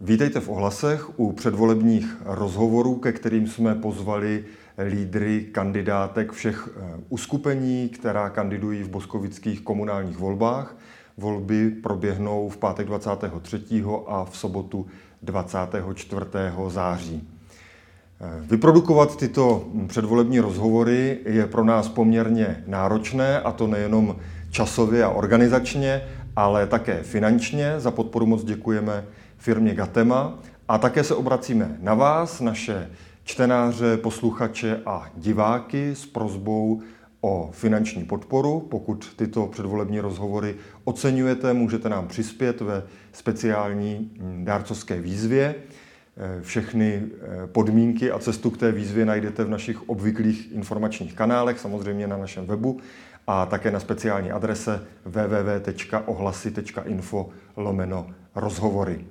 Vítejte v ohlasech u předvolebních rozhovorů, ke kterým jsme pozvali lídry kandidátek všech eh, uskupení, která kandidují v boskovických komunálních volbách. Volby proběhnou v pátek 23. a v sobotu 24. září. Eh, vyprodukovat tyto předvolební rozhovory je pro nás poměrně náročné, a to nejenom časově a organizačně, ale také finančně. Za podporu moc děkujeme firmě Gatema a také se obracíme na vás, naše čtenáře, posluchače a diváky s prozbou o finanční podporu. Pokud tyto předvolební rozhovory oceňujete, můžete nám přispět ve speciální hm, dárcovské výzvě. Eh, všechny eh, podmínky a cestu k té výzvě najdete v našich obvyklých informačních kanálech, samozřejmě na našem webu a také na speciální adrese www.ohlasy.info lomeno rozhovory.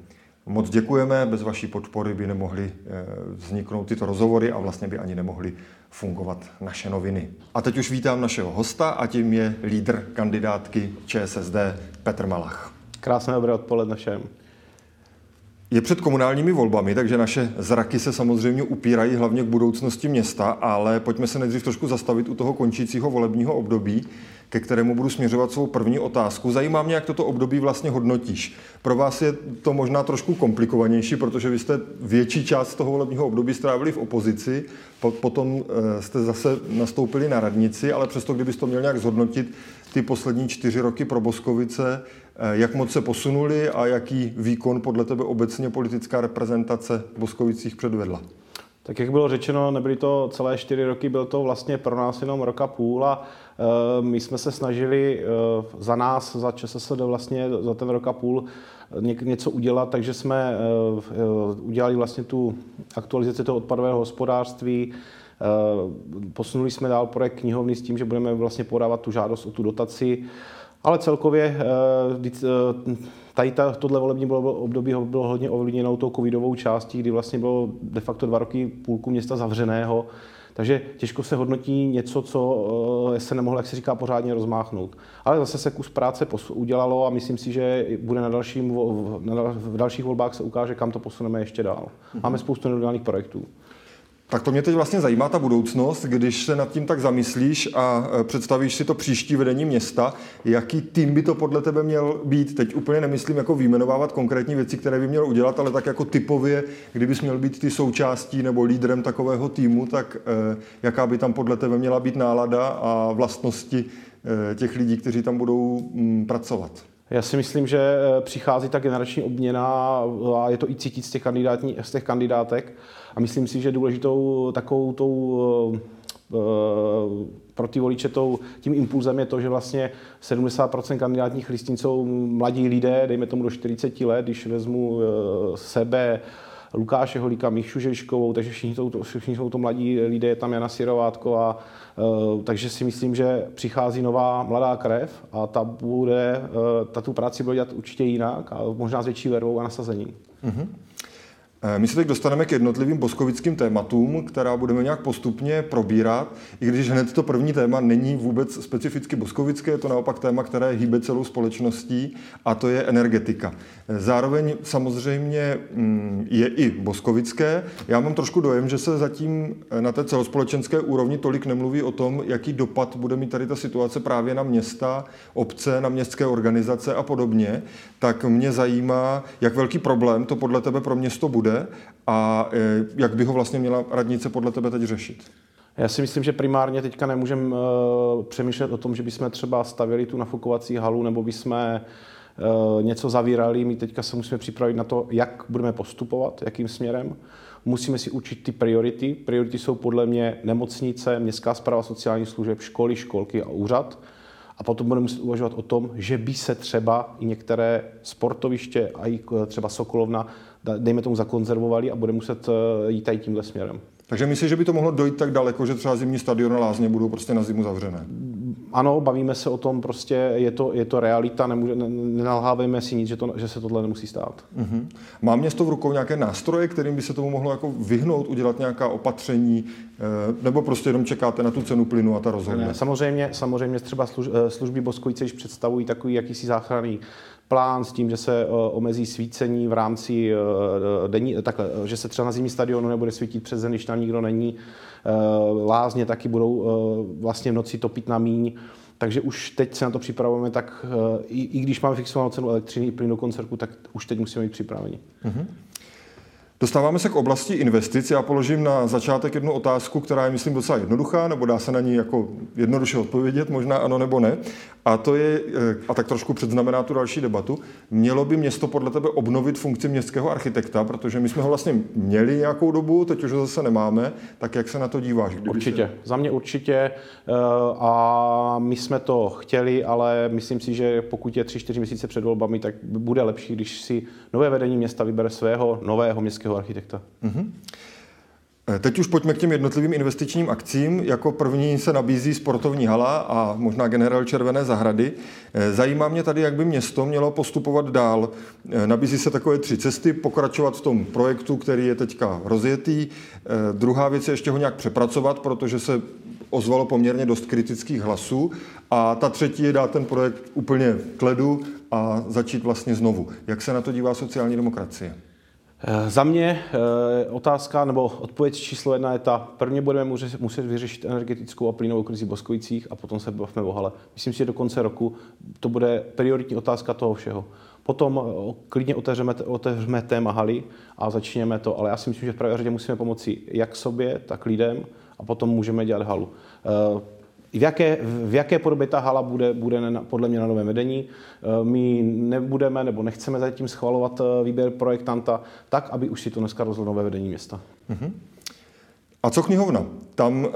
Moc děkujeme, bez vaší podpory by nemohly eh, vzniknout tyto rozhovory a vlastně by ani nemohly fungovat naše noviny. A teď už vítám našeho hosta a tím je lídr kandidátky ČSSD Petr Malach. Krásné dobré odpoledne všem. Je před komunálními volbami, takže naše zraky se samozřejmě upírají hlavně k budoucnosti města, ale pojďme se nejdřív trošku zastavit u toho končícího volebního období, ke kterému budu směřovat svou první otázku. Zajímá mě, jak toto období vlastně hodnotíš. Pro vás je to možná trošku komplikovanější, protože vy jste větší část toho volebního období strávili v opozici, potom eh, jste zase nastoupili na radnici, ale přesto, kdybyste to měl nějak zhodnotit, ty poslední čtyři roky pro Boskovice, eh, jak moc se posunuli a jaký výkon podle tebe obecně politická reprezentace Boskovicích předvedla? Tak jak bylo řečeno, nebyly to celé čtyři roky, byl to vlastně pro nás jenom roka půl a my jsme se snažili e, za nás, za ČSSD vlastně za ten rok a půl něco udělat, takže jsme udělali vlastně tu aktualizaci toho odpadového hospodářství, posunuli jsme dál projekt knihovny s tím, že budeme vlastně podávat tu žádost o tu dotaci, ale celkově tady ta, tohle volební období bylo hodně ovlivněno tou covidovou částí, kdy vlastně bylo de facto dva roky půlku města zavřeného, takže těžko se hodnotí něco, co eh, se nemohlo, jak se říká, pořádně rozmáchnout. Ale zase se kus práce udělalo a myslím si, že bude na, dalším, v dalších volbách se ukáže, kam to posuneme ještě dál. Máme spoustu nedodělaných projektů. Tak to mě teď vlastně zajímá ta budoucnost, když se nad tím tak zamyslíš a e, představíš si to příští vedení města, jaký tým by to podle tebe měl být. Teď úplně nemyslím jako výjmenovávat konkrétní věci, které by měl udělat, ale tak jako typově, kdybys měl být ty součástí nebo lídrem takového týmu, tak e, jaká by tam podle tebe měla být nálada a vlastnosti e, těch lidí, kteří tam budou mm, pracovat? Já si myslím, že přichází ta generační obměna a je to i cítit z těch, z těch kandidátek. A myslím si, že důležitou takovou tou eh, pro ty voliče tou, tím impulzem je to, že vlastně 70% kandidátních listin jsou mladí lidé, dejme tomu do 40 let, když vezmu eh, sebe, Lukáše Holíka, Michu Želiškovou, takže všichni jsou, to, všichni jsou to mladí lidé, je tam Jana Sirovátková, uh, takže si myslím, že přichází nová mladá krev a ta bude, uh, ta tu práci bude dělat určitě jinak a možná s větší vervou a nasazením. Mm-hmm. Eh, my se teď dostaneme k jednotlivým boskovickým tématům, která budeme nějak postupně probírat, i když hned to první téma není vůbec specificky boskovické, je to naopak téma, které hýbe celou společností a to je energetika. Eh, zároveň samozřejmě mm, je i boskovické. Já mám trošku dojem, že se zatím eh, na té celospolečenské úrovni tolik nemluví o tom, jaký dopad bude mít tady ta situace právě na města, obce, na městské organizace a podobně. Tak mě zajímá, jak velký problém to podle tebe pro město bude bude a e, jak by ho vlastně měla radnice podle tebe teď řešit? Já si myslím, že primárně teďka nemůžeme přemýšlet o tom, že bychom třeba stavili tu nafukovací halu nebo bychom uh, něco zavírali. My teďka se musíme připravit na to, jak budeme postupovat, jakým směrem. Musíme si učit ty priority. Priority jsou podle mě nemocnice, městská zpráva sociálních služeb, školy, školky a úřad. A potom budeme muset uvažovat o tom, že by se třeba i některé sportoviště a i třeba Sokolovna dejme tomu, zakonzervovali a bude muset eh, jít tady tímhle směrem. Takže myslíš, že by to mohlo dojít tak daleko, že třeba zimní stadion a lázně budou prostě na zimu zavřené? Ano, bavíme se o tom, prostě je to, je to realita, nemůže, nenalhávejme si nic, že, to, že se tohle nemusí stát. Uh-huh. Má město v rukou nějaké nástroje, kterým by se tomu mohlo jako vyhnout, udělat nějaká opatření, eh, nebo prostě jenom čekáte na tu cenu plynu a ta rozhodne? Ne, samozřejmě, samozřejmě třeba služby Boskovice již představují takový jakýsi záchranný plán s tím, že se omezí svícení v rámci denní, takhle, že se třeba na zimní stadionu nebude svítit přes den, když tam nikdo není. Lázně taky budou vlastně v noci topit na míň. Takže už teď se na to připravujeme, tak i, i když máme fixovanou cenu elektřiny i plynu koncertu, tak už teď musíme být připraveni. Mm-hmm. Dostáváme se k oblasti investic. Já položím na začátek jednu otázku, která je, myslím, docela jednoduchá, nebo dá se na ní jako jednoduše odpovědět, možná ano nebo ne. A to je, eh, a tak trošku předznamená tu další debatu, mělo by město podle tebe obnovit funkci městského architekta, protože my jsme ho vlastně měli nějakou dobu, teď už ho zase nemáme, tak jak se na to díváš? Určitě, se... za mě určitě eh, a my jsme to chtěli, ale myslím si, že pokud je 3-4 měsíce před volbami, tak bude lepší, když si nové vedení města vybere svého nového městského architekta. Mm-hmm. Teď už pojďme k těm jednotlivým investičním akcím. Jako první se nabízí sportovní hala a možná generál Červené zahrady. Eh, zajímá mě tady, jak by město mělo postupovat dál. Eh, nabízí se takové tři cesty, pokračovat v tom projektu, který je teďka rozjetý. Druhá věc je ještě ho nějak přepracovat, protože se ozvalo poměrně dost kritických hlasů. A ta třetí je dát ten projekt úplně k ledu a začít vlastně znovu. Jak se na to dívá sociální demokracie? Eh, za mě eh, otázka nebo odpověď číslo jedna je ta, prvně budeme muset vyřešit energetickou a plynovou krizi v Boskovicích a potom se bavíme o hale. Myslím si, že do konce roku to bude prioritní otázka toho všeho. Potom eh, klidně otevřeme, otevřeme téma haly a začněme to, ale já si myslím, že v prvé řadě musíme pomoci jak sobě, tak lidem a potom můžeme dělat halu v jaké, v jaké podobě ta hala bude, bude podle mě na novém vedení. Eh, my nebudeme nebo nechceme zatím schvalovat eh, výběr projektanta tak, aby už si to dneska rozhodlo nové vedení města. Mm-hmm. A co knihovna? Tam e,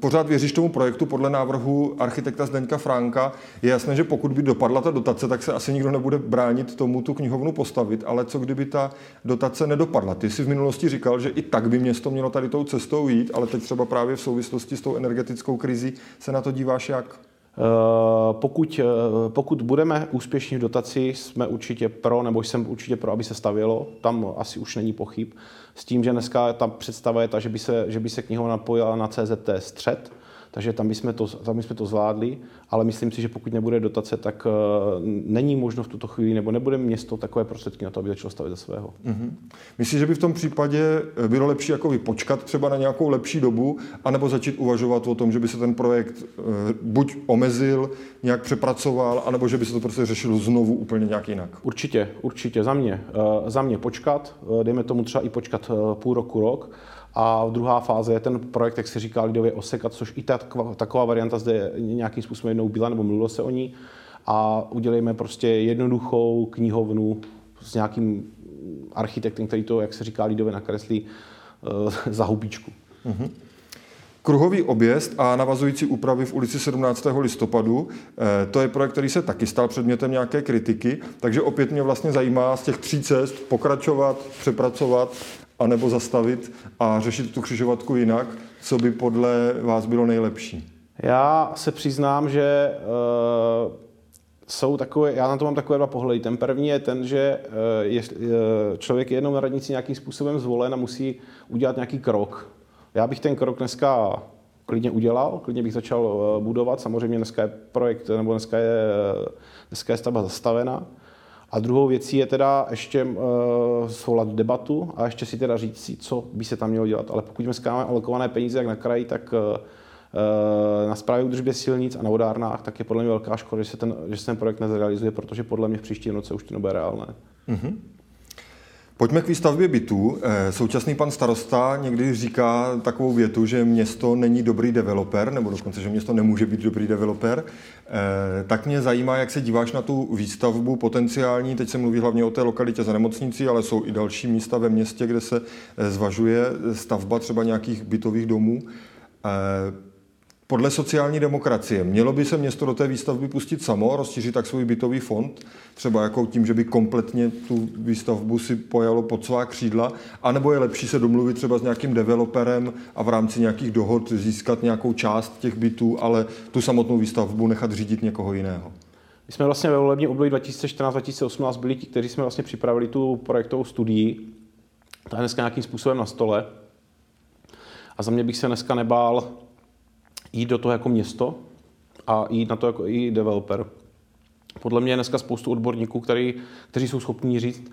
pořád věříš tomu projektu podle návrhu architekta Zdeňka Fránka. Je jasné, že pokud by dopadla ta dotace, tak se asi nikdo nebude bránit tomu tu knihovnu postavit, ale co kdyby ta dotace nedopadla? Ty jsi v minulosti říkal, že i tak by město mělo tady tou cestou jít, ale teď třeba právě v souvislosti s tou energetickou krizí se na to díváš jak? Eh, pokud, eh, pokud budeme úspěšní v dotaci, jsme určitě pro, nebo jsem určitě pro, aby se stavělo. Tam asi už není pochyb. S tím, že dneska ta představa je ta, že by se, že by se knihovna napojila na CZT střed, takže tam bychom to, tam bychom to zvládli, ale myslím si, že pokud nebude dotace, tak uh, není možno v tuto chvíli, nebo nebude město takové prostředky na to, aby začalo stavit ze svého. Mm-hmm. Myslíš, že by v tom případě eh, bylo lepší jako počkat třeba na nějakou lepší dobu, anebo začít uvažovat o tom, že by se ten projekt uh, buď omezil, nějak přepracoval, anebo že by se to prostě řešilo znovu úplně nějak jinak? Určitě, určitě. Za mě, za mě počkat, dejme tomu třeba i počkat půl roku, rok, a druhá fáze je ten projekt, jak se říká lidově, osekat, což i ta, taková varianta zde nějakým způsobem jednou byla, nebo mluvilo se o ní. A udělejme prostě jednoduchou knihovnu s nějakým architektem, který to, jak se říká lidově, nakreslí uh, za hubičku. Mm-hmm. Kruhový objezd a navazující úpravy v ulici 17. listopadu, eh, to je projekt, který se taky stal předmětem nějaké kritiky, takže opět mě vlastně zajímá z těch tří cest pokračovat, přepracovat anebo zastavit a řešit tu křižovatku jinak, co by podle vás bylo nejlepší? Já se přiznám, že uh, jsou takové, já na to mám takové dva pohledy. Ten první je ten, že uh, je, uh, člověk je jednou na radnici nějakým způsobem zvolen a musí udělat nějaký krok. Já bych ten krok dneska klidně udělal, klidně bych začal budovat. Samozřejmě dneska je projekt, nebo dneska je, dneska je stavba zastavena. A druhou věcí je teda ještě uh, svolat debatu a ještě si teda říct si, co by se tam mělo dělat. Ale pokud dneska máme alokované peníze jak na kraji, tak uh, na správě údržbě silnic a na vodárnách, tak je podle mě velká škoda, že se ten, že se ten projekt nezrealizuje, protože podle mě v příštím roce už to nebude reálné. Mm-hmm. Pojďme k výstavbě bytů. Eh, současný pan starosta někdy říká takovou větu, že město není dobrý developer, nebo dokonce, že město nemůže být dobrý developer. Eh, tak mě zajímá, jak se díváš na tu výstavbu potenciální. Teď se mluví hlavně o té lokalitě za nemocnicí, ale jsou i další místa ve městě, kde se eh, zvažuje stavba třeba nějakých bytových domů. Podle sociální demokracie mělo by se město do té výstavby pustit samo, rozšířit tak svůj bytový fond, třeba jako tím, že by kompletně tu výstavbu si pojalo pod svá křídla, anebo je lepší se domluvit třeba s nějakým developerem a v rámci nějakých dohod získat nějakou část těch bytů, ale tu samotnou výstavbu nechat řídit někoho jiného. My jsme vlastně ve volební období 2014-2018 byli ti, kteří jsme vlastně připravili tu projektovou studii. Ta je dneska nějakým způsobem na stole. A za mě bych se dneska nebál jít do toho jako město a jít na to jako i developer. Podle mě je dneska spoustu odborníků, který, kteří jsou schopni říct,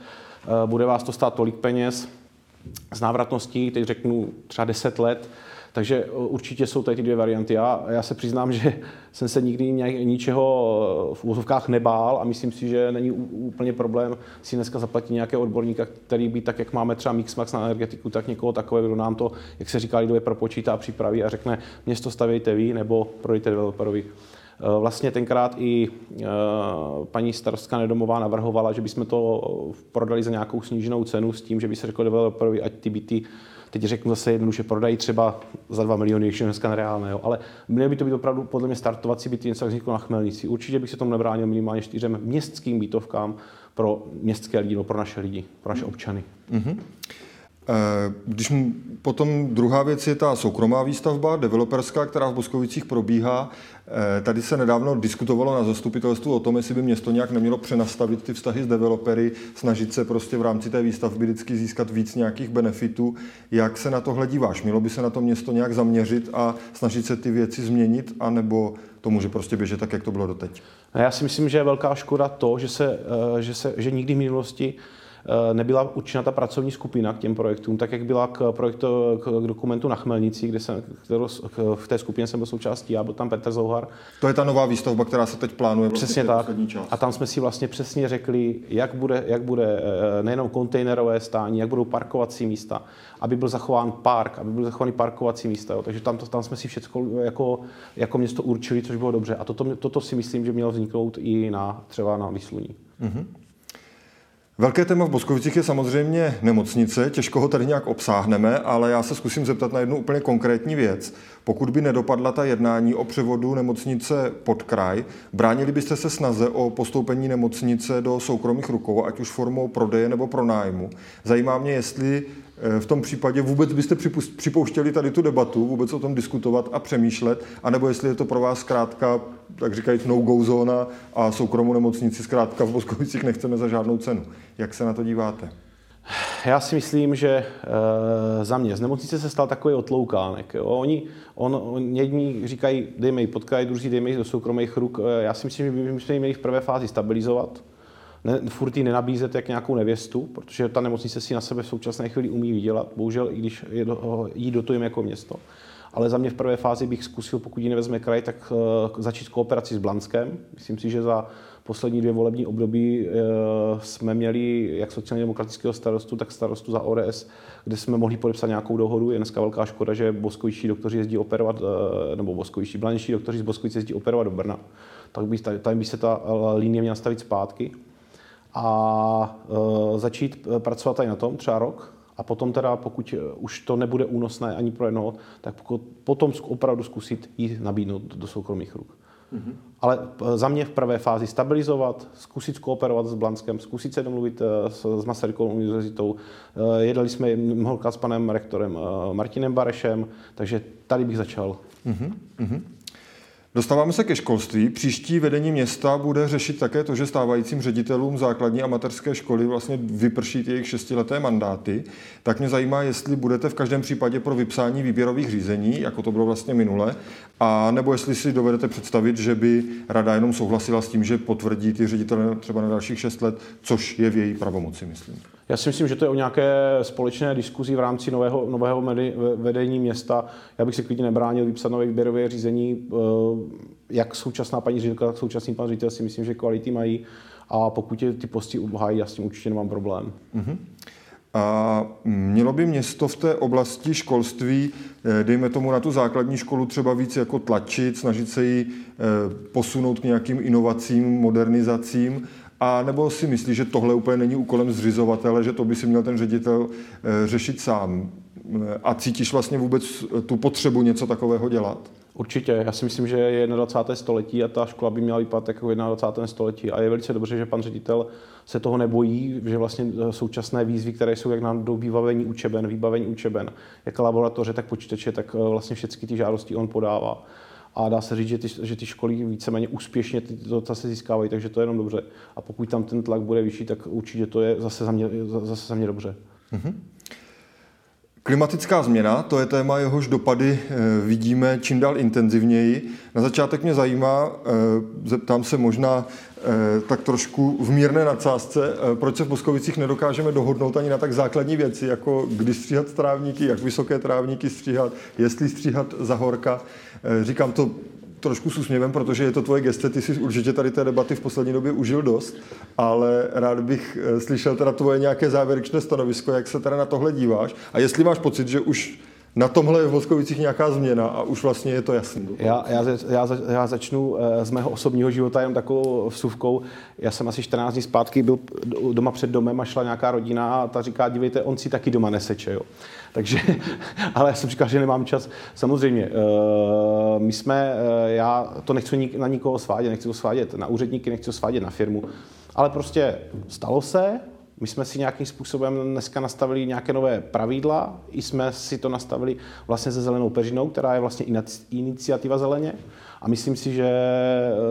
bude vás to stát tolik peněz, s návratností, teď řeknu třeba 10 let, takže e, určitě jsou tady ty dvě varianty. Já, já se přiznám, že jsem se nikdy ničeho e, v úzovkách nebál a myslím si, že není úplně problém si dneska zaplatit nějakého odborníka, který by tak, jak máme třeba Mixmax na energetiku, tak někoho takového, kdo nám to, jak se říká lidově, propočítá připraví a řekne, město stavějte vy nebo prodejte developerovi. E, vlastně tenkrát i paní starostka Nedomová navrhovala, že bychom to prodali za nějakou sníženou cenu s tím, že by se řeklo developerovi, ať ty byty teď řeknu zase jednoduše, prodají třeba za 2 miliony, ještě dneska nereálné, jo. ale měly by to být opravdu podle mě startovací byty, něco vzniklo na Chmelnici. Určitě bych se tomu nebránil minimálně čtyřem městským bytovkám pro městské lidi, no, pro naše lidi, pro naše občany. Mm-hmm. Eh, když potom druhá věc je ta soukromá výstavba, developerská, která v Boskovicích probíhá. Eh, tady se nedávno diskutovalo na zastupitelstvu o tom, jestli by město nějak nemělo přenastavit ty vztahy s developery, snažit se prostě v rámci té výstavby vždycky získat víc nějakých benefitů. Jak se na to díváš? Mělo by se na to město nějak zaměřit a snažit se ty věci změnit, anebo to může prostě běžet tak, jak to bylo doteď? Já si myslím, že je velká škoda to, že, se, eh, že, se, že nikdy v minulosti nebyla určena ta pracovní skupina k těm projektům, tak jak byla k, projektu, k dokumentu na Chmelnici, kde jsem, kterou, v té skupině jsem byl součástí, já byl tam Petr Zouhar. To je ta nová výstavba, která se teď plánuje. Přesně tak. Část. A tam jsme si vlastně přesně řekli, jak bude, jak bude eh, nejenom kontejnerové stání, jak budou parkovací místa, aby byl zachován park, aby byly zachovány parkovací místa. Jo. Takže tam, tam jsme si všechno jako, jako město určili, což bylo dobře. A toto, toto si myslím, že mělo vzniknout i na třeba na Vysluní. Mm-hmm. Velké téma v Boskovicích je samozřejmě nemocnice, těžko ho tady nějak obsáhneme, ale já se zkusím zeptat na jednu úplně konkrétní věc. Pokud by nedopadla ta jednání o převodu nemocnice pod kraj, bránili byste se snaze o postoupení nemocnice do soukromých rukou, ať už formou prodeje nebo pronájmu. Zajímá mě, jestli v tom případě vůbec byste připouštěli tady tu debatu, vůbec o tom diskutovat a přemýšlet, anebo jestli je to pro vás zkrátka, tak říkají, no-go zóna a soukromou nemocnici zkrátka v Boskovicích nechceme za žádnou cenu. Jak se na to díváte? Já si myslím, že e, za mě z nemocnice se stal takový otloukánek. Jo. Oni, on, on, jedni říkají, dejme ji pod kraj, druzí dejme ji do soukromých ruk. E, já si myslím, že bychom ji měli v prvé fázi stabilizovat, ne, furt ji nenabízet jak nějakou nevěstu, protože ta nemocnice si na sebe v současné chvíli umí vydělat, bohužel i když je do, jí dotujeme jako město. Ale za mě v prvé fázi bych zkusil, pokud ji nevezme kraj, tak uh, začít kooperaci s Blanskem. Myslím si, že za poslední dvě volební období uh, jsme měli jak sociálně demokratického starostu, tak starostu za ODS, kde jsme mohli podepsat nějakou dohodu. Je dneska velká škoda, že boskovičtí doktoři jezdí operovat, uh, nebo boskovičtí, blanští doktoři z Boskovice jezdí operovat do Brna. Tak by, tady by se ta linie měla stavit zpátky a uh, začít pracovat tady na tom, třeba rok, a potom teda, pokud eh, už to nebude únosné ani pro jednoho, tak potom opravdu zkusit jít nabídnout do soukromých ruk. Mm-hmm. Ale za mě v prvé fázi stabilizovat, zkusit kooperovat s Blanskem, zkusit se domluvit s, s Masarykovou univerzitou. Jedali jsme mnohokrát s panem rektorem Martinem Barešem, takže tady bych začal. Mm-hmm. Dostáváme se ke školství. Příští vedení města bude řešit také to, že stávajícím ředitelům základní a mateřské školy vlastně vyprší jejich šestileté mandáty. Tak mě zajímá, jestli budete v každém případě pro vypsání výběrových řízení, jako to bylo vlastně minule, a nebo jestli si dovedete představit, že by rada jenom souhlasila s tím, že potvrdí ty ředitele třeba na dalších šest let, což je v její pravomoci, myslím. Já si myslím, že to je o nějaké společné diskuzi v rámci nového, nového vedení města. Já bych si klidně nebránil vypsat nové výběrové řízení. Eh, jak současná paní ředitelka, tak současný pan ředitel si myslím, že kvality mají a pokud je ty posty obhájí, já s tím určitě nemám problém. Mm-hmm. A mělo by město v té oblasti školství, eh, dejme tomu na tu základní školu, třeba víc jako tlačit, snažit se ji eh, posunout k nějakým inovacím, modernizacím, a nebo si myslí, že tohle úplně není úkolem zřizovatele, že to by si měl ten ředitel eh, řešit sám? A cítíš vlastně vůbec tu potřebu něco takového dělat? Určitě. Já si myslím, že je 21. století a ta škola by měla vypadat jako 21. století. A je velice dobře, že pan ředitel se toho nebojí, že vlastně eh, současné výzvy, které jsou jak na do vybavení učeben, vybavení učeben, jak laboratoře, tak počítače, tak eh, vlastně všechny ty žádosti on podává a dá se říct, že ty, že ty školy víceméně úspěšně ty dotace získávají, takže to je jenom dobře. A pokud tam ten tlak bude vyšší, tak určitě to je zase za mě, zase za mě dobře. Mm-hmm. Klimatická změna, to je téma, jehož dopady eh, vidíme čím dál intenzivněji. Na začátek mě zajímá, eh, zeptám se možná tak trošku v mírné nadsázce, proč se v Boskovicích nedokážeme dohodnout ani na tak základní věci, jako kdy stříhat trávníky, jak vysoké trávníky stříhat, jestli stříhat za horka. Říkám to trošku s úsměvem, protože je to tvoje geste, ty si určitě tady té debaty v poslední době užil dost, ale rád bych eh, slyšel teda tvoje nějaké závěrečné stanovisko, jak se teda na tohle díváš a jestli máš pocit, že už na tomhle je v Voskovicích nějaká změna a už vlastně je to jasný. Já, já, já, já začnu eh, z mého osobního života jenom takovou vsuvkou. Já jsem asi 14 dní zpátky byl doma před domem a šla nějaká rodina a ta říká, dívejte, on si taky doma neseče. Jo. Takže, ale já jsem říkal, že nemám čas. Samozřejmě, eh, my jsme, eh, já to nechci na nikoho svádět, nechci to svádět na úředníky, nechci to svádět na firmu, ale prostě stalo se, my jsme si nějakým způsobem dneska nastavili nějaké nové pravidla, i jsme si to nastavili vlastně se zelenou peřinou, která je vlastně iniciativa zeleně. A myslím si, že,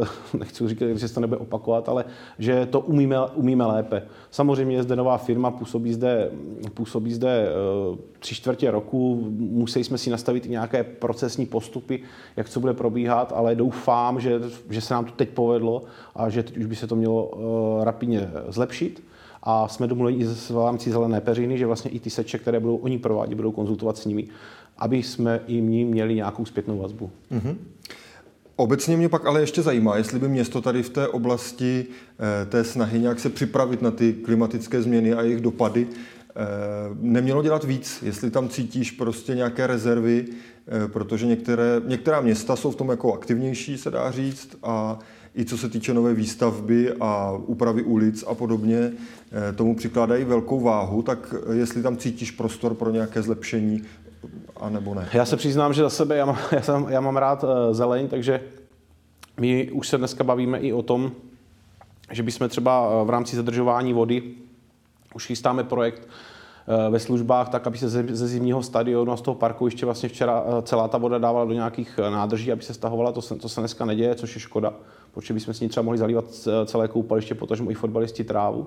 eh, nechci říkat, že se to nebude opakovat, ale že to umíme, umíme lépe. Samozřejmě je zde nová firma, působí zde, působí zde eh, tři čtvrtě roku, museli jsme si nastavit nějaké procesní postupy, jak co bude probíhat, ale doufám, že, že se nám to teď povedlo a že teď už by se to mělo uh, rapidně zlepšit a jsme domluveni i v rámci zelené peřiny, že vlastně i ty seče, které budou oni provádět, budou konzultovat s nimi, aby jsme i ní měli nějakou zpětnou vazbu. Mm-hmm. Obecně mě pak ale ještě zajímá, jestli by město tady v té oblasti eh, té snahy nějak se připravit na ty klimatické změny a jejich dopady eh, nemělo dělat víc, jestli tam cítíš prostě nějaké rezervy, eh, protože některé, některá města jsou v tom jako aktivnější, se dá říct, a i co se týče nové výstavby a úpravy ulic a podobně, tomu přikládají velkou váhu, tak jestli tam cítíš prostor pro nějaké zlepšení, a nebo ne? Já se přiznám, že za sebe já mám, já jsem, já mám rád uh, zeleň, takže my už se dneska bavíme i o tom, že bychom třeba eh, v rámci zadržování vody už chystáme projekt eh, ve službách, tak aby se ze, zimního stadionu a z toho parku ještě vlastně včera celá ta voda dávala do nějakých nádrží, aby se stahovala. To se, to se dneska neděje, což je škoda, protože bychom s ní třeba mohli zalívat celé koupaliště, protože i fotbalisti trávu.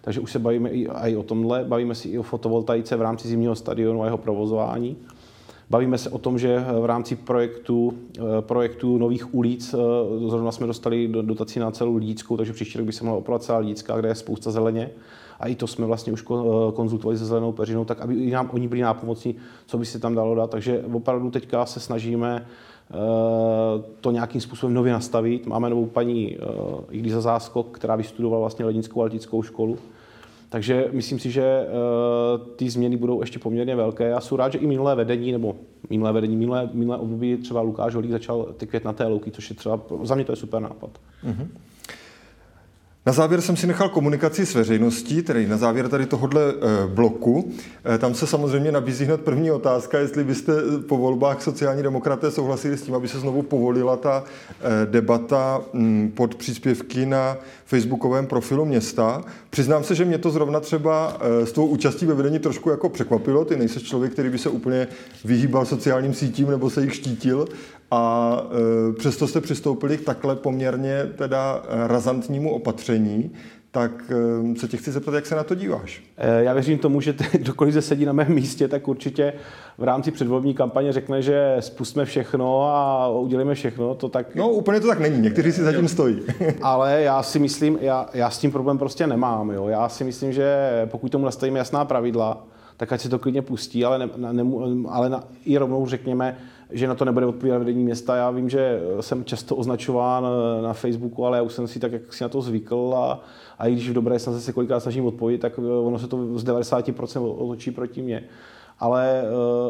Takže už se bavíme i, i o tomhle, bavíme si i o fotovoltaice v rámci zimního stadionu a jeho provozování. Bavíme se o tom, že v rámci projektu, eh, projektu nových ulic eh, zrovna jsme dostali dotaci na celou Lídickou, takže příští rok by se mohla opravovat celá Lídická, kde je spousta zeleně. A i to jsme vlastně už eh, konzultovali se zelenou peřinou, tak aby nám oni byli nápomocní, co by se tam dalo dát. Takže opravdu teďka se snažíme to nějakým způsobem nově nastavit. Máme novou paní i když za záskok, která vystudovala vlastně Lednickou a školu takže myslím si, že ty změny budou ještě poměrně velké. Já jsem rád, že i minulé vedení, nebo minulé vedení, minulé, minulé období třeba Lukáš Holík začal ty květnaté louky, což je třeba, za mě to je super nápad. Mm-hmm. Na závěr jsem si nechal komunikaci s veřejností, tedy na závěr tady tohohle eh, bloku. Eh, tam se samozřejmě nabízí hned první otázka, jestli byste eh, po volbách sociální demokraté souhlasili s tím, aby se znovu povolila ta debata mm, pod příspěvky na facebookovém profilu města. Přiznám se, že mě to zrovna třeba s tou účastí ve vedení trošku jako překvapilo. Ty nejsi člověk, který by se úplně vyhýbal sociálním sítím nebo se jich štítil, a e, přesto jste přistoupili k takhle poměrně teda razantnímu opatření, tak e, se tě chci zeptat, jak se na to díváš? E, já věřím tomu, že kdokoliv se sedí na mém místě, tak určitě v rámci předvolební kampaně řekne, že spustíme všechno a udělíme všechno. To tak... No úplně to tak není, někteří si zatím stojí. Ale já si myslím, já, já s tím problém prostě nemám. Jo. Já si myslím, že pokud tomu nastavíme jasná pravidla, tak ať se to klidně pustí, ale, ne, ne, ale na, i rovnou řekněme, že na to nebude odpovídat vedení města. Já vím, že jsem často označován eh, na Facebooku, ale já už jsem si tak jak si na to zvykl a, a i když v dobré snaze se kolikrát snažím odpovědět, tak eh, ono se to z 90% otočí proti mně. Ale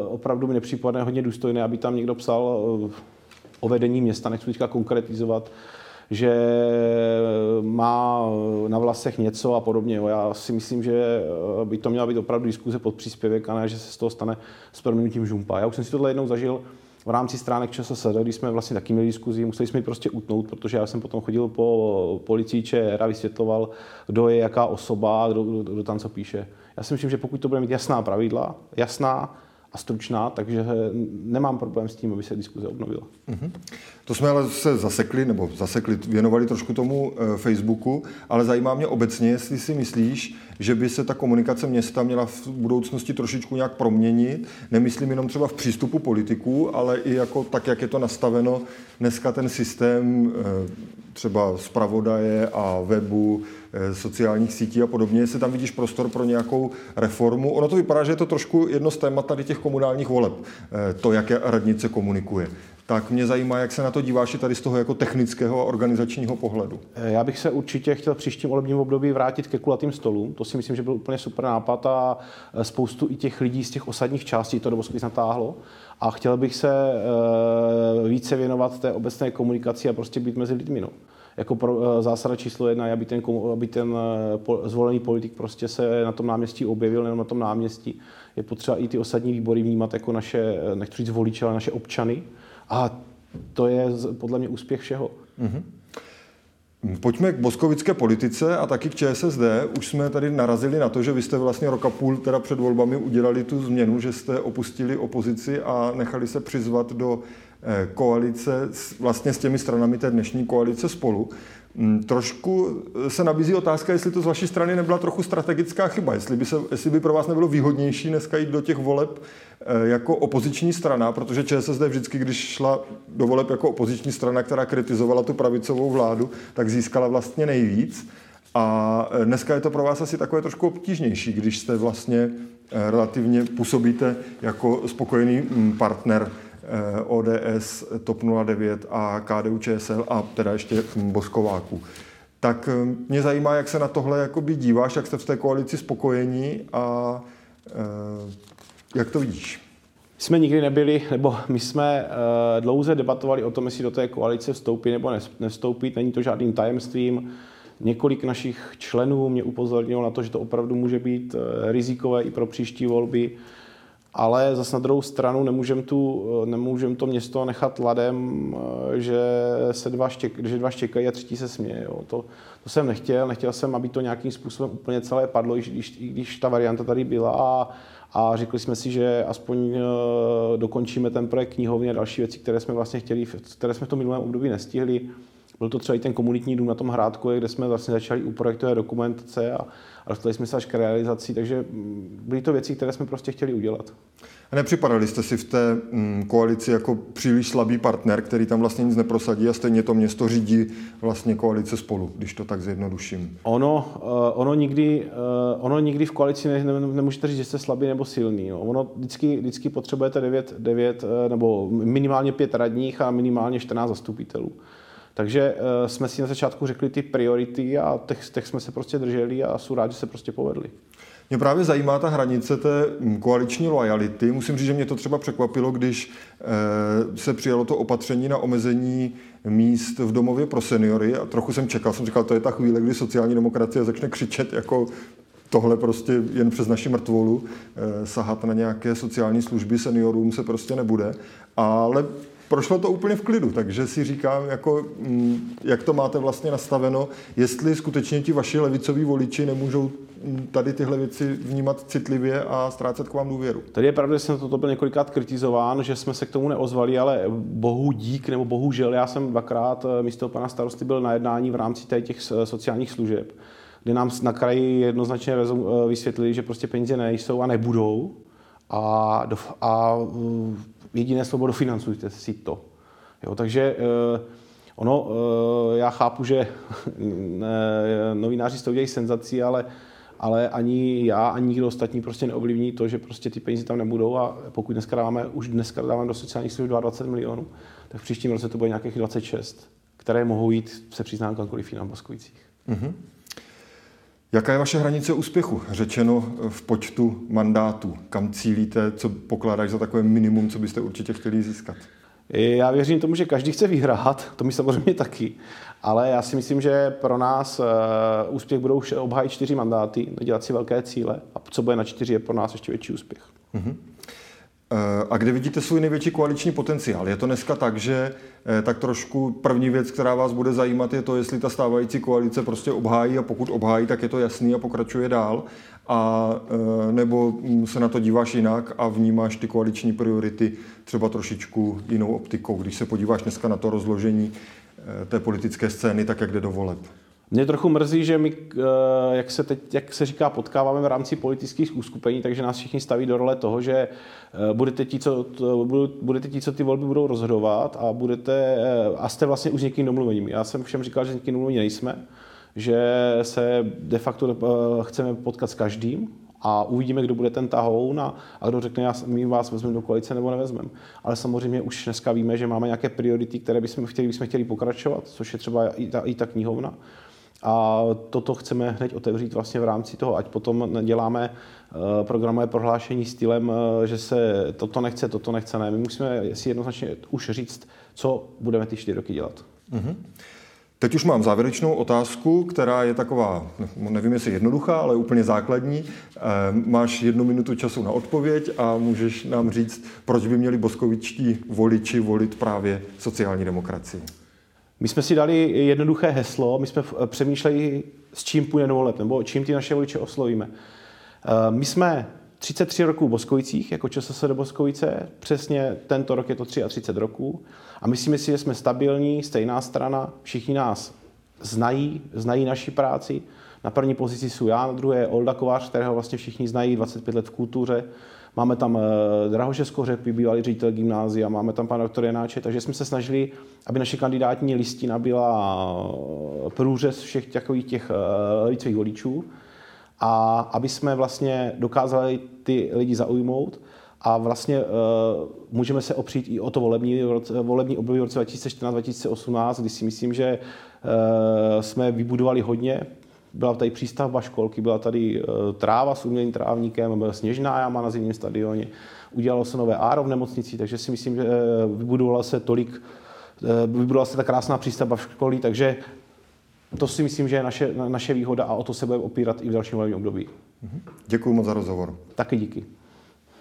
opravdu mi nepřipadne hodně důstojné, aby tam někdo psal o vedení města, nechci teďka konkretizovat, že má na vlasech něco a podobně. Já si myslím, že by to měla být opravdu diskuze pod příspěvek a ne, že se z toho stane s proměnutím žumpa. Já už jsem si tohle jednou zažil v rámci stránek ČSSD, když jsme vlastně taky měli diskuzi, museli jsme ji prostě utnout, protože já jsem potom chodil po policii ČR a vysvětloval, kdo je jaká osoba, kdo, kdo, kdo tam co píše. Já si myslím, že pokud to bude mít jasná pravidla, jasná a stručná, takže nemám problém s tím, aby se diskuze obnovila. Mm-hmm. To jsme ale se zasekli, nebo zasekli, věnovali trošku tomu e, Facebooku, ale zajímá mě obecně, jestli si myslíš, že by se ta komunikace města měla v budoucnosti trošičku nějak proměnit. Nemyslím jenom třeba v přístupu politiků, ale i jako tak, jak je to nastaveno dneska ten systém e, třeba zpravodaje a webu, e, sociálních sítí a podobně, jestli tam vidíš prostor pro nějakou reformu. Ono to vypadá, že je to trošku jedno z témat tady těch komunálních voleb, to, jak radnice komunikuje tak mě zajímá, jak se na to díváš tady z toho jako technického a organizačního pohledu. Eh, já bych se určitě chtěl v příštím volebním období vrátit ke kulatým stolům. To si myslím, že byl úplně super nápad a eh, spoustu i těch lidí z těch osadních částí to do natáhlo. A chtěl bych se eh, více věnovat té obecné komunikaci a prostě být mezi lidmi. No jako pro, zásada číslo jedna je, aby ten, aby ten zvolený politik prostě se na tom náměstí objevil, nejenom na tom náměstí. Je potřeba i ty osadní výbory vnímat jako naše, nechci říct voliče, ale naše občany, a to je podle mě úspěch všeho. Mm-hmm. Pojďme k boskovické politice a taky k ČSSD. Už jsme tady narazili na to, že vy jste vlastně roka půl teda před volbami udělali tu změnu, že jste opustili opozici a nechali se přizvat do eh, koalice vlastně s těmi stranami té dnešní koalice spolu. Mm, trošku se nabízí otázka, jestli to z vaší strany nebyla trochu strategická chyba, jestli by, se, jestli by pro vás nebylo výhodnější dneska jít do těch voleb eh, jako opoziční strana, protože ČSSD vždycky, když šla do voleb jako opoziční strana, která kritizovala tu pravicovou vládu, tak získala vlastně nejvíc. A eh, dneska je to pro vás asi takové trošku obtížnější, když jste vlastně eh, relativně působíte jako spokojený mm, partner Eh, ODS, TOP 09 a KDU ČSL a teda ještě Boskováku. Tak eh, mě zajímá, jak se na tohle jakoby díváš, jak jste v té koalici spokojení a eh, jak to vidíš? Jsme nikdy nebyli, nebo my jsme dlouze debatovali o tom, jestli do té koalice vstoupit nebo nevstoupit. Není to žádným tajemstvím. Několik našich členů mě upozornilo na to, že to opravdu může být rizikové i pro příští volby ale zase na druhou stranu nemůžeme, tu, nemůžem to město nechat ladem, že, se dva, štěk, že dva štěkají a třetí se směje. Jo. To, to jsem nechtěl, nechtěl jsem, aby to nějakým způsobem úplně celé padlo, i když, i když ta varianta tady byla a, a řekli jsme si, že aspoň eh, dokončíme ten projekt knihovny a další věci, které jsme vlastně chtěli, které jsme v tom minulém období nestihli. Byl to třeba i ten komunitní dům na tom Hrádku, kde jsme vlastně začali u projektové dokumentace a, a dostali jsme se až k realizaci, takže mm, byly to věci, které jsme prostě chtěli udělat. A nepřipadali jste si v té mm, koalici jako příliš slabý partner, který tam vlastně nic neprosadí a stejně to město řídí vlastně koalice spolu, když to tak zjednoduším? Ono, uh, ono, nikdy, uh, ono nikdy v koalici ne, ne, nemůžete říct, že jste slabý nebo silný. Jo. Ono vždycky, vždycky potřebujete 9, 9 uh, nebo minimálně 5 radních a minimálně 14 zastupitelů. Takže uh, jsme si na začátku řekli ty priority a těch, těch jsme se prostě drželi a jsou rádi, že se prostě povedli. Mě právě zajímá ta hranice té koaliční lojality. Musím říct, že mě to třeba překvapilo, když eh, se přijalo to opatření na omezení míst v domově pro seniory a trochu jsem čekal, jsem říkal, to je ta chvíle, kdy sociální demokracie začne křičet jako tohle prostě jen přes naši mrtvolu, eh, sahat na nějaké sociální služby seniorům se prostě nebude. Ale prošlo to úplně v klidu, takže si říkám, jako, mm, jak to máte vlastně nastaveno, jestli skutečně ti vaši levicoví voliči nemůžou mm, tady tyhle věci vnímat citlivě a ztrácet k vám důvěru. Tady je pravda, že jsem toto byl několikrát kritizován, že jsme se k tomu neozvali, ale bohu dík nebo bohužel, já jsem dvakrát eh, místo pana starosty byl na jednání v rámci těch sociálních služeb, kde nám na kraji jednoznačně eh, vysvětlili, že prostě peníze nejsou a nebudou a, a jediné slovo dofinancujte si to. Jo, takže eh, ono, eh, já chápu, že novináři z toho senzací, ale, ale ani já, ani nikdo ostatní prostě neovlivní to, že prostě ty peníze tam nebudou a pokud dneska dáváme, už dneska dáváme do sociálních služeb 22 milionů, tak v příštím roce to bude nějakých 26, které mohou jít se přiznám kamkoliv jinam v Mm-hmm. Jaká je vaše hranice úspěchu? Řečeno v počtu mandátů. Kam cílíte, co pokládáš za takové minimum, co byste určitě chtěli získat? Já věřím tomu, že každý chce vyhrát, to mi samozřejmě taky, ale já si myslím, že pro nás uh, úspěch budou obhájit čtyři mandáty, dělat si velké cíle a co bude na čtyři je pro nás ještě větší úspěch. Mm-hmm. A kde vidíte svůj největší koaliční potenciál? Je to dneska tak, že tak trošku první věc, která vás bude zajímat, je to, jestli ta stávající koalice prostě obhájí a pokud obhájí, tak je to jasný a pokračuje dál, a nebo se na to díváš jinak a vnímáš ty koaliční priority třeba trošičku jinou optikou, když se podíváš dneska na to rozložení té politické scény, tak jak jde do voleb. Mě trochu mrzí, že my, eh, jak se teď, jak se říká, potkáváme v rámci politických uskupení, takže nás všichni staví do role toho, že eh, budete ti, co, budete ti, co ty volby budou rozhodovat a, budete, eh, a jste vlastně už někým domluvením. Já jsem všem říkal, že někým domluvení nejsme, že se de facto chceme potkat s každým a uvidíme, kdo bude ten tahoun a, a kdo řekne, já, my vás vezmeme do koalice nebo nevezmeme. Ale samozřejmě už dneska víme, že máme nějaké priority, které bychom chtěli, bychom chtěli pokračovat, což je třeba i ta, i ta knihovna. A toto chceme hned otevřít vlastně v rámci toho, ať potom děláme eh, programové prohlášení stylem, eh, že se toto nechce, toto nechce, ne. My musíme si jednoznačně už říct, co budeme ty čtyři roky dělat. Mm-hmm. Teď už mám závěrečnou otázku, která je taková, nevím jestli jednoduchá, ale úplně základní. Eh, máš jednu minutu času na odpověď a můžeš nám říct, proč by měli boskovičtí voliči volit právě sociální demokracii. My jsme si dali jednoduché heslo, my jsme přemýšleli, s čím půjde voleb, nebo čím ty naše voliče oslovíme. Eh, my jsme 33 roků v Boskovicích, jako ČSSD Boskovice, přesně tento rok je to 33 roků a myslíme si, že jsme stabilní, stejná strana, všichni nás znají, znají naši práci. Na první pozici jsou já, na druhé je Olda Kovář, kterého vlastně všichni znají, 25 let v kultuře. Máme tam eh, Drahoše Skořepy, bývalý ředitel gymnázia, máme tam pana doktor Janáče, takže jsme se snažili, aby naše kandidátní listina byla eh, průřez všech takových těch eh, lidských voličů a aby jsme vlastně dokázali ty lidi zaujmout a vlastně můžeme se opřít i o to volební, volební období v roce 2014-2018, kdy si myslím, že jsme vybudovali hodně. Byla tady přístavba školky, byla tady uh, tráva s umělým trávníkem, byla sněžná jáma na zimním stadioně, udělalo se nové áro v nemocnici, takže si myslím, že uh, vybudovala se tolik, uh, vybudovala se ta krásná přístavba v školy, takže to si myslím, že je naše, naše výhoda a o to se budeme opírat i v dalším volebním období. Děkuji moc za rozhovor. Taky díky.